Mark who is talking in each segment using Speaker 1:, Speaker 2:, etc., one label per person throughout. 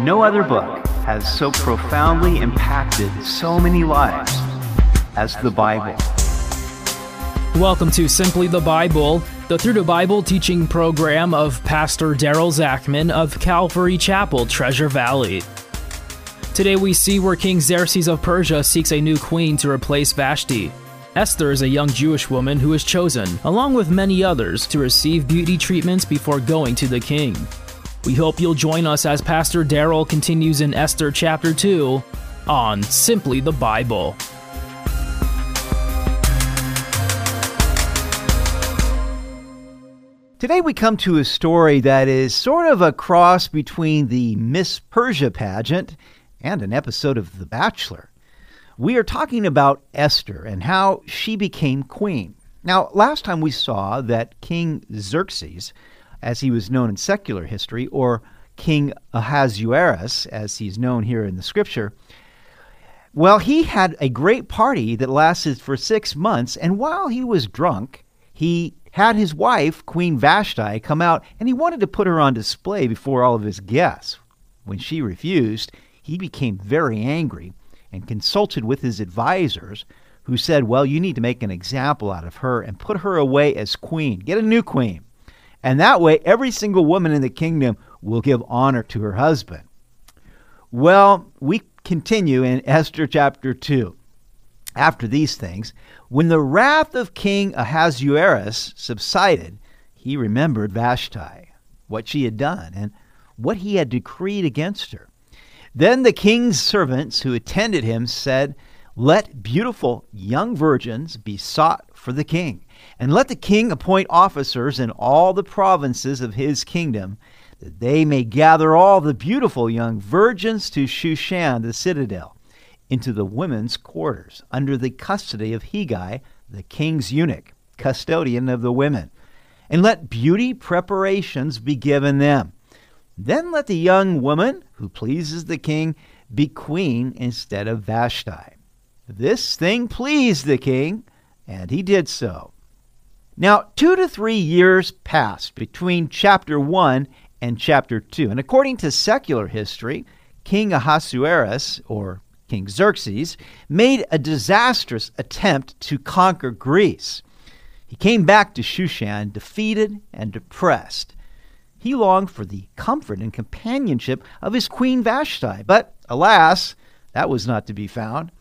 Speaker 1: No other book has so profoundly impacted so many lives as the Bible.
Speaker 2: Welcome to Simply the Bible, the Through the Bible teaching program of Pastor Daryl Zachman of Calvary Chapel, Treasure Valley. Today we see where King Xerxes of Persia seeks a new queen to replace Vashti. Esther is a young Jewish woman who is chosen, along with many others, to receive beauty treatments before going to the king. We hope you'll join us as Pastor Daryl continues in Esther chapter 2 on Simply the Bible.
Speaker 3: Today we come to a story that is sort of a cross between the Miss Persia pageant and an episode of The Bachelor. We are talking about Esther and how she became queen. Now, last time we saw that King Xerxes, as he was known in secular history, or King Ahasuerus, as he's known here in the scripture, well, he had a great party that lasted for six months, and while he was drunk, he had his wife, Queen Vashti, come out and he wanted to put her on display before all of his guests. When she refused, he became very angry and consulted with his advisors, who said, Well, you need to make an example out of her and put her away as queen. Get a new queen. And that way, every single woman in the kingdom will give honor to her husband. Well, we continue in Esther chapter 2. After these things, when the wrath of King Ahasuerus subsided, he remembered Vashti, what she had done, and what he had decreed against her. Then the king's servants who attended him said, Let beautiful young virgins be sought for the king, and let the king appoint officers in all the provinces of his kingdom, that they may gather all the beautiful young virgins to Shushan the citadel, into the women's quarters, under the custody of Hegai, the king's eunuch, custodian of the women. And let beauty preparations be given them then let the young woman who pleases the king be queen instead of Vashti. This thing pleased the king, and he did so. Now, two to three years passed between chapter 1 and chapter 2. And according to secular history, King Ahasuerus, or King Xerxes, made a disastrous attempt to conquer Greece. He came back to Shushan defeated and depressed. He longed for the comfort and companionship of his queen Vashti, but alas, that was not to be found.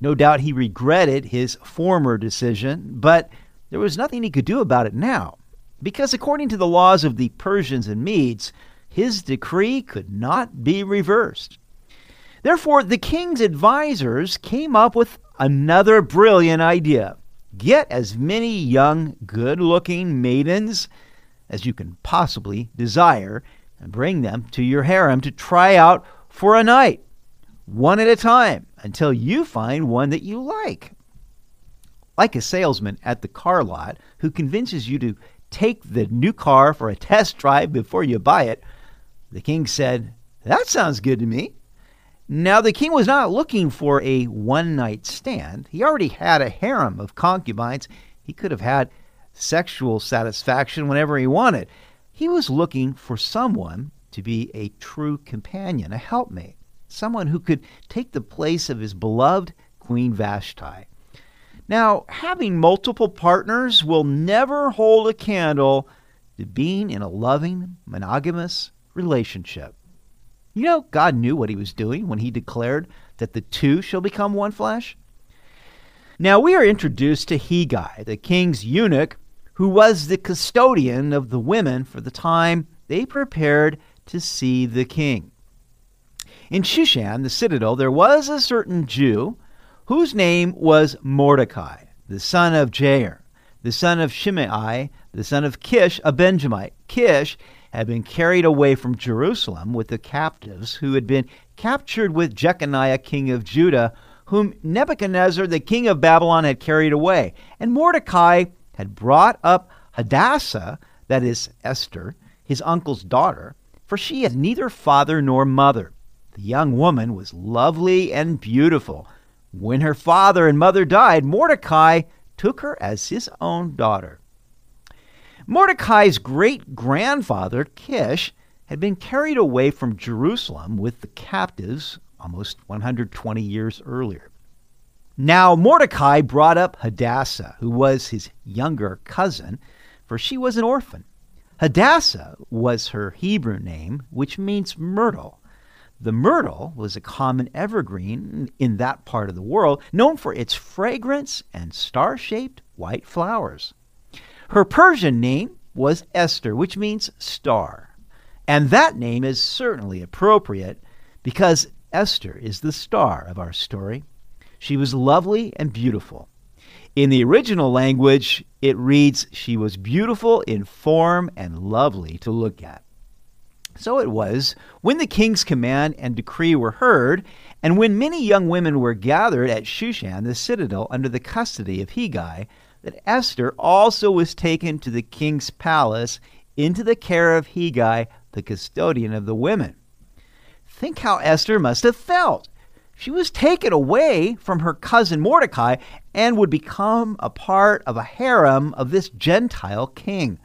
Speaker 3: No doubt he regretted his former decision, but there was nothing he could do about it now, because according to the laws of the Persians and Medes, his decree could not be reversed. Therefore, the king's advisers came up with another brilliant idea get as many young, good looking maidens as you can possibly desire and bring them to your harem to try out for a night, one at a time, until you find one that you like. Like a salesman at the car lot who convinces you to take the new car for a test drive before you buy it, the king said, That sounds good to me. Now, the king was not looking for a one night stand. He already had a harem of concubines. He could have had sexual satisfaction whenever he wanted. He was looking for someone to be a true companion, a helpmate, someone who could take the place of his beloved Queen Vashti. Now, having multiple partners will never hold a candle to being in a loving, monogamous relationship. You know, God knew what he was doing when he declared that the two shall become one flesh. Now we are introduced to Hegai, the king's eunuch, who was the custodian of the women for the time they prepared to see the king. In Shushan, the citadel, there was a certain Jew whose name was Mordecai, the son of Jair, the son of Shimei, the son of Kish, a Benjamite. Kish had been carried away from Jerusalem with the captives who had been captured with Jeconiah, king of Judah, whom Nebuchadnezzar, the king of Babylon, had carried away. And Mordecai had brought up Hadassah, that is Esther, his uncle's daughter, for she had neither father nor mother. The young woman was lovely and beautiful. When her father and mother died, Mordecai took her as his own daughter. Mordecai's great grandfather, Kish, had been carried away from Jerusalem with the captives almost 120 years earlier. Now, Mordecai brought up Hadassah, who was his younger cousin, for she was an orphan. Hadassah was her Hebrew name, which means myrtle. The myrtle was a common evergreen in that part of the world, known for its fragrance and star shaped white flowers. Her Persian name was Esther, which means star. And that name is certainly appropriate because Esther is the star of our story. She was lovely and beautiful. In the original language, it reads, She was beautiful in form and lovely to look at. So it was, when the king's command and decree were heard, and when many young women were gathered at Shushan, the citadel, under the custody of Hegai, that Esther also was taken to the king's palace into the care of Hegai, the custodian of the women. Think how Esther must have felt. She was taken away from her cousin Mordecai and would become a part of a harem of this Gentile king.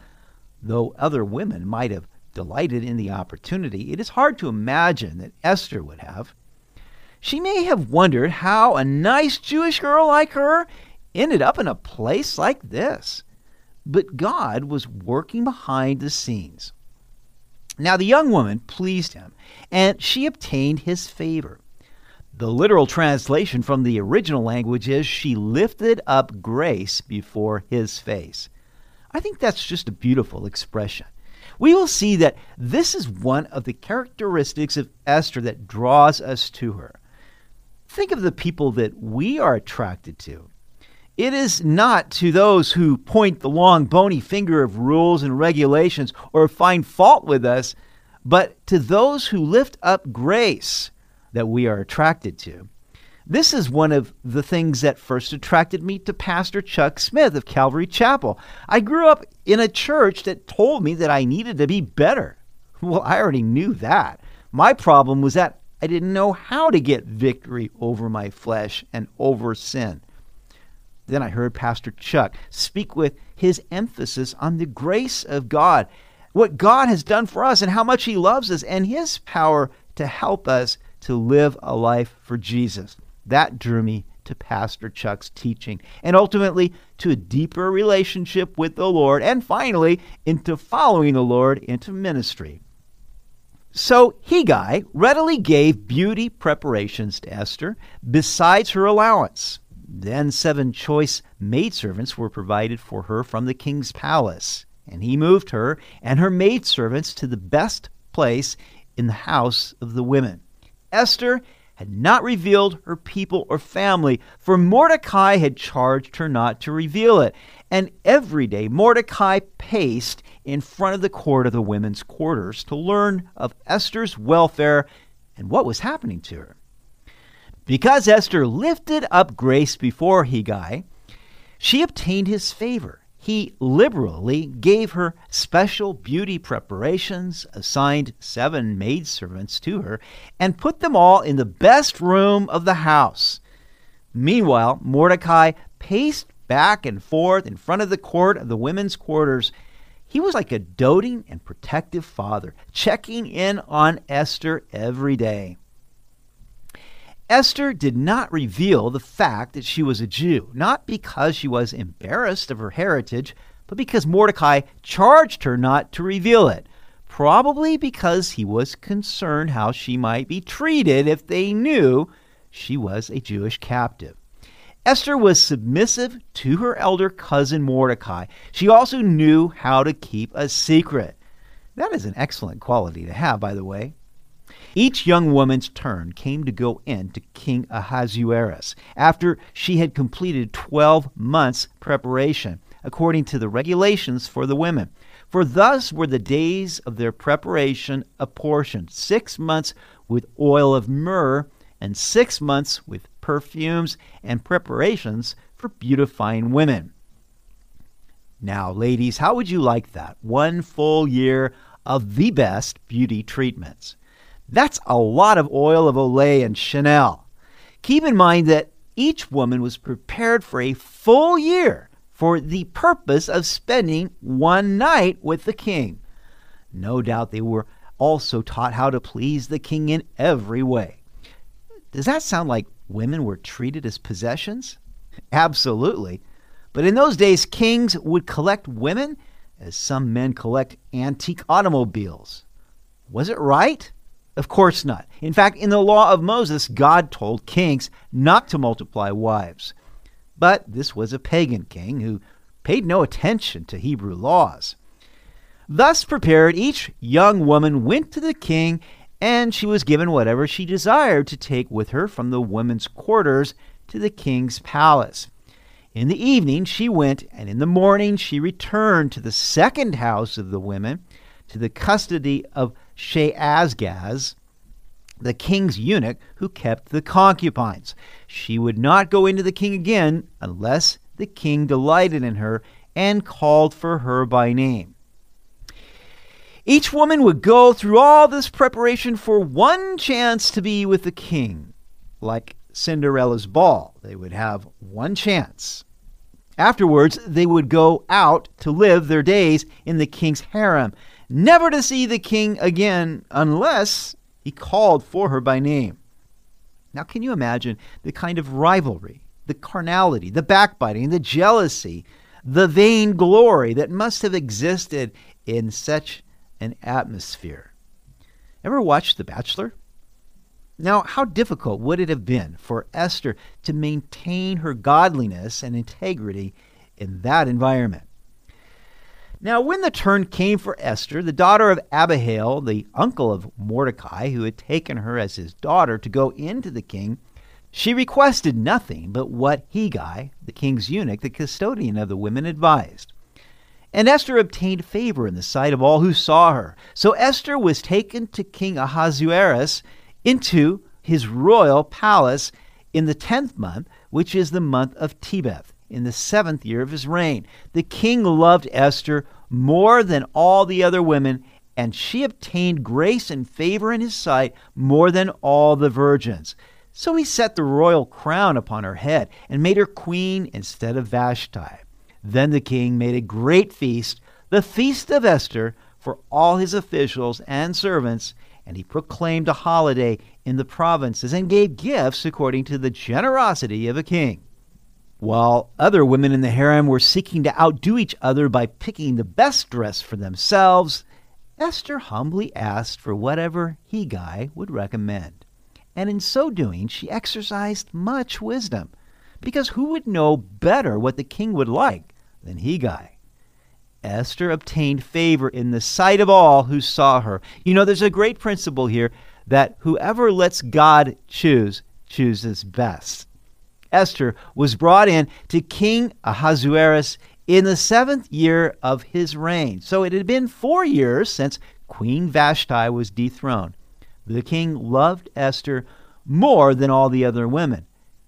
Speaker 3: Though other women might have delighted in the opportunity, it is hard to imagine that Esther would have. She may have wondered how a nice Jewish girl like her ended up in a place like this. But God was working behind the scenes. Now the young woman pleased him, and she obtained his favor. The literal translation from the original language is she lifted up grace before his face. I think that's just a beautiful expression. We will see that this is one of the characteristics of Esther that draws us to her. Think of the people that we are attracted to. It is not to those who point the long, bony finger of rules and regulations or find fault with us, but to those who lift up grace that we are attracted to. This is one of the things that first attracted me to Pastor Chuck Smith of Calvary Chapel. I grew up in a church that told me that I needed to be better. Well, I already knew that. My problem was that I didn't know how to get victory over my flesh and over sin. Then I heard Pastor Chuck speak with his emphasis on the grace of God, what God has done for us, and how much He loves us, and His power to help us to live a life for Jesus. That drew me to Pastor Chuck's teaching, and ultimately to a deeper relationship with the Lord, and finally into following the Lord into ministry. So Hegai readily gave beauty preparations to Esther besides her allowance. Then seven choice maidservants were provided for her from the king's palace, and he moved her and her maidservants to the best place in the house of the women. Esther had not revealed her people or family, for Mordecai had charged her not to reveal it. And every day Mordecai paced in front of the court of the women's quarters to learn of Esther's welfare and what was happening to her. Because Esther lifted up grace before Hegai, she obtained his favor. He liberally gave her special beauty preparations, assigned seven maidservants to her, and put them all in the best room of the house. Meanwhile, Mordecai paced back and forth in front of the court of the women's quarters. He was like a doting and protective father, checking in on Esther every day. Esther did not reveal the fact that she was a Jew, not because she was embarrassed of her heritage, but because Mordecai charged her not to reveal it, probably because he was concerned how she might be treated if they knew she was a Jewish captive. Esther was submissive to her elder cousin Mordecai. She also knew how to keep a secret. That is an excellent quality to have, by the way. Each young woman's turn came to go in to King Ahasuerus after she had completed 12 months' preparation, according to the regulations for the women. For thus were the days of their preparation apportioned six months with oil of myrrh, and six months with perfumes and preparations for beautifying women. Now, ladies, how would you like that? One full year of the best beauty treatments. That's a lot of oil of Olay and Chanel. Keep in mind that each woman was prepared for a full year for the purpose of spending one night with the king. No doubt they were also taught how to please the king in every way. Does that sound like women were treated as possessions? Absolutely. But in those days, kings would collect women as some men collect antique automobiles. Was it right? Of course not. In fact, in the law of Moses, God told kings not to multiply wives. But this was a pagan king who paid no attention to Hebrew laws. Thus prepared, each young woman went to the king, and she was given whatever she desired to take with her from the women's quarters to the king's palace. In the evening she went, and in the morning she returned to the second house of the women, to the custody of Shaashgaz, the king's eunuch who kept the concubines. She would not go into the king again unless the king delighted in her and called for her by name. Each woman would go through all this preparation for one chance to be with the king, like Cinderella's ball. They would have one chance. Afterwards, they would go out to live their days in the king's harem, never to see the king again unless he called for her by name. Now, can you imagine the kind of rivalry, the carnality, the backbiting, the jealousy, the vain glory that must have existed in such an atmosphere? Ever watched The Bachelor? Now, how difficult would it have been for Esther to maintain her godliness and integrity in that environment? Now, when the turn came for Esther, the daughter of Abihail, the uncle of Mordecai, who had taken her as his daughter to go into the king, she requested nothing but what Hegai, the king's eunuch, the custodian of the women, advised. And Esther obtained favor in the sight of all who saw her. So Esther was taken to King Ahasuerus into his royal palace in the tenth month, which is the month of Tebeth, in the seventh year of his reign. The king loved Esther more than all the other women, and she obtained grace and favor in his sight more than all the virgins. So he set the royal crown upon her head and made her queen instead of Vashti. Then the king made a great feast, the feast of Esther, for all his officials and servants, and he proclaimed a holiday in the provinces and gave gifts according to the generosity of a king. While other women in the harem were seeking to outdo each other by picking the best dress for themselves, Esther humbly asked for whatever Hegai would recommend. And in so doing, she exercised much wisdom, because who would know better what the king would like than Hegai? Esther obtained favor in the sight of all who saw her. You know, there's a great principle here that whoever lets God choose chooses best. Esther was brought in to King Ahasuerus in the seventh year of his reign. So it had been four years since Queen Vashti was dethroned. The king loved Esther more than all the other women.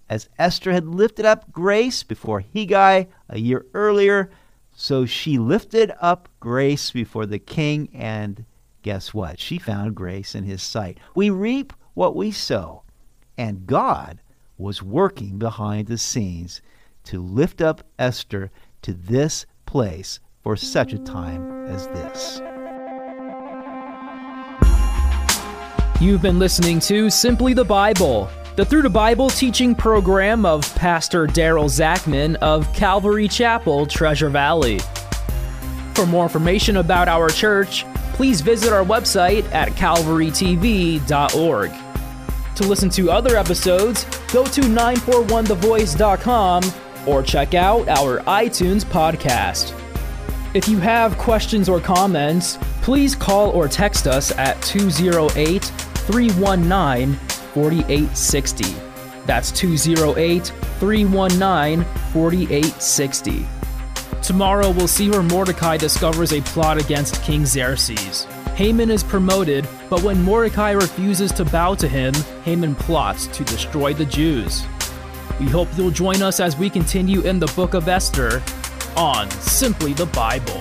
Speaker 3: As Esther had lifted up grace before Hegai a year earlier, so she lifted up grace before the king, and guess what? She found grace in his sight. We reap what we sow, and God was working behind the scenes to lift up Esther to this place for such a time as this.
Speaker 2: You've been listening to Simply the Bible the Through the Bible teaching program of Pastor Daryl Zachman of Calvary Chapel, Treasure Valley. For more information about our church, please visit our website at calvarytv.org. To listen to other episodes, go to 941thevoice.com or check out our iTunes podcast. If you have questions or comments, please call or text us at 208 319 4860. That's 208 319 4860. Tomorrow we'll see where Mordecai discovers a plot against King Xerxes. Haman is promoted, but when Mordecai refuses to bow to him, Haman plots to destroy the Jews. We hope you'll join us as we continue in the book of Esther on Simply the Bible.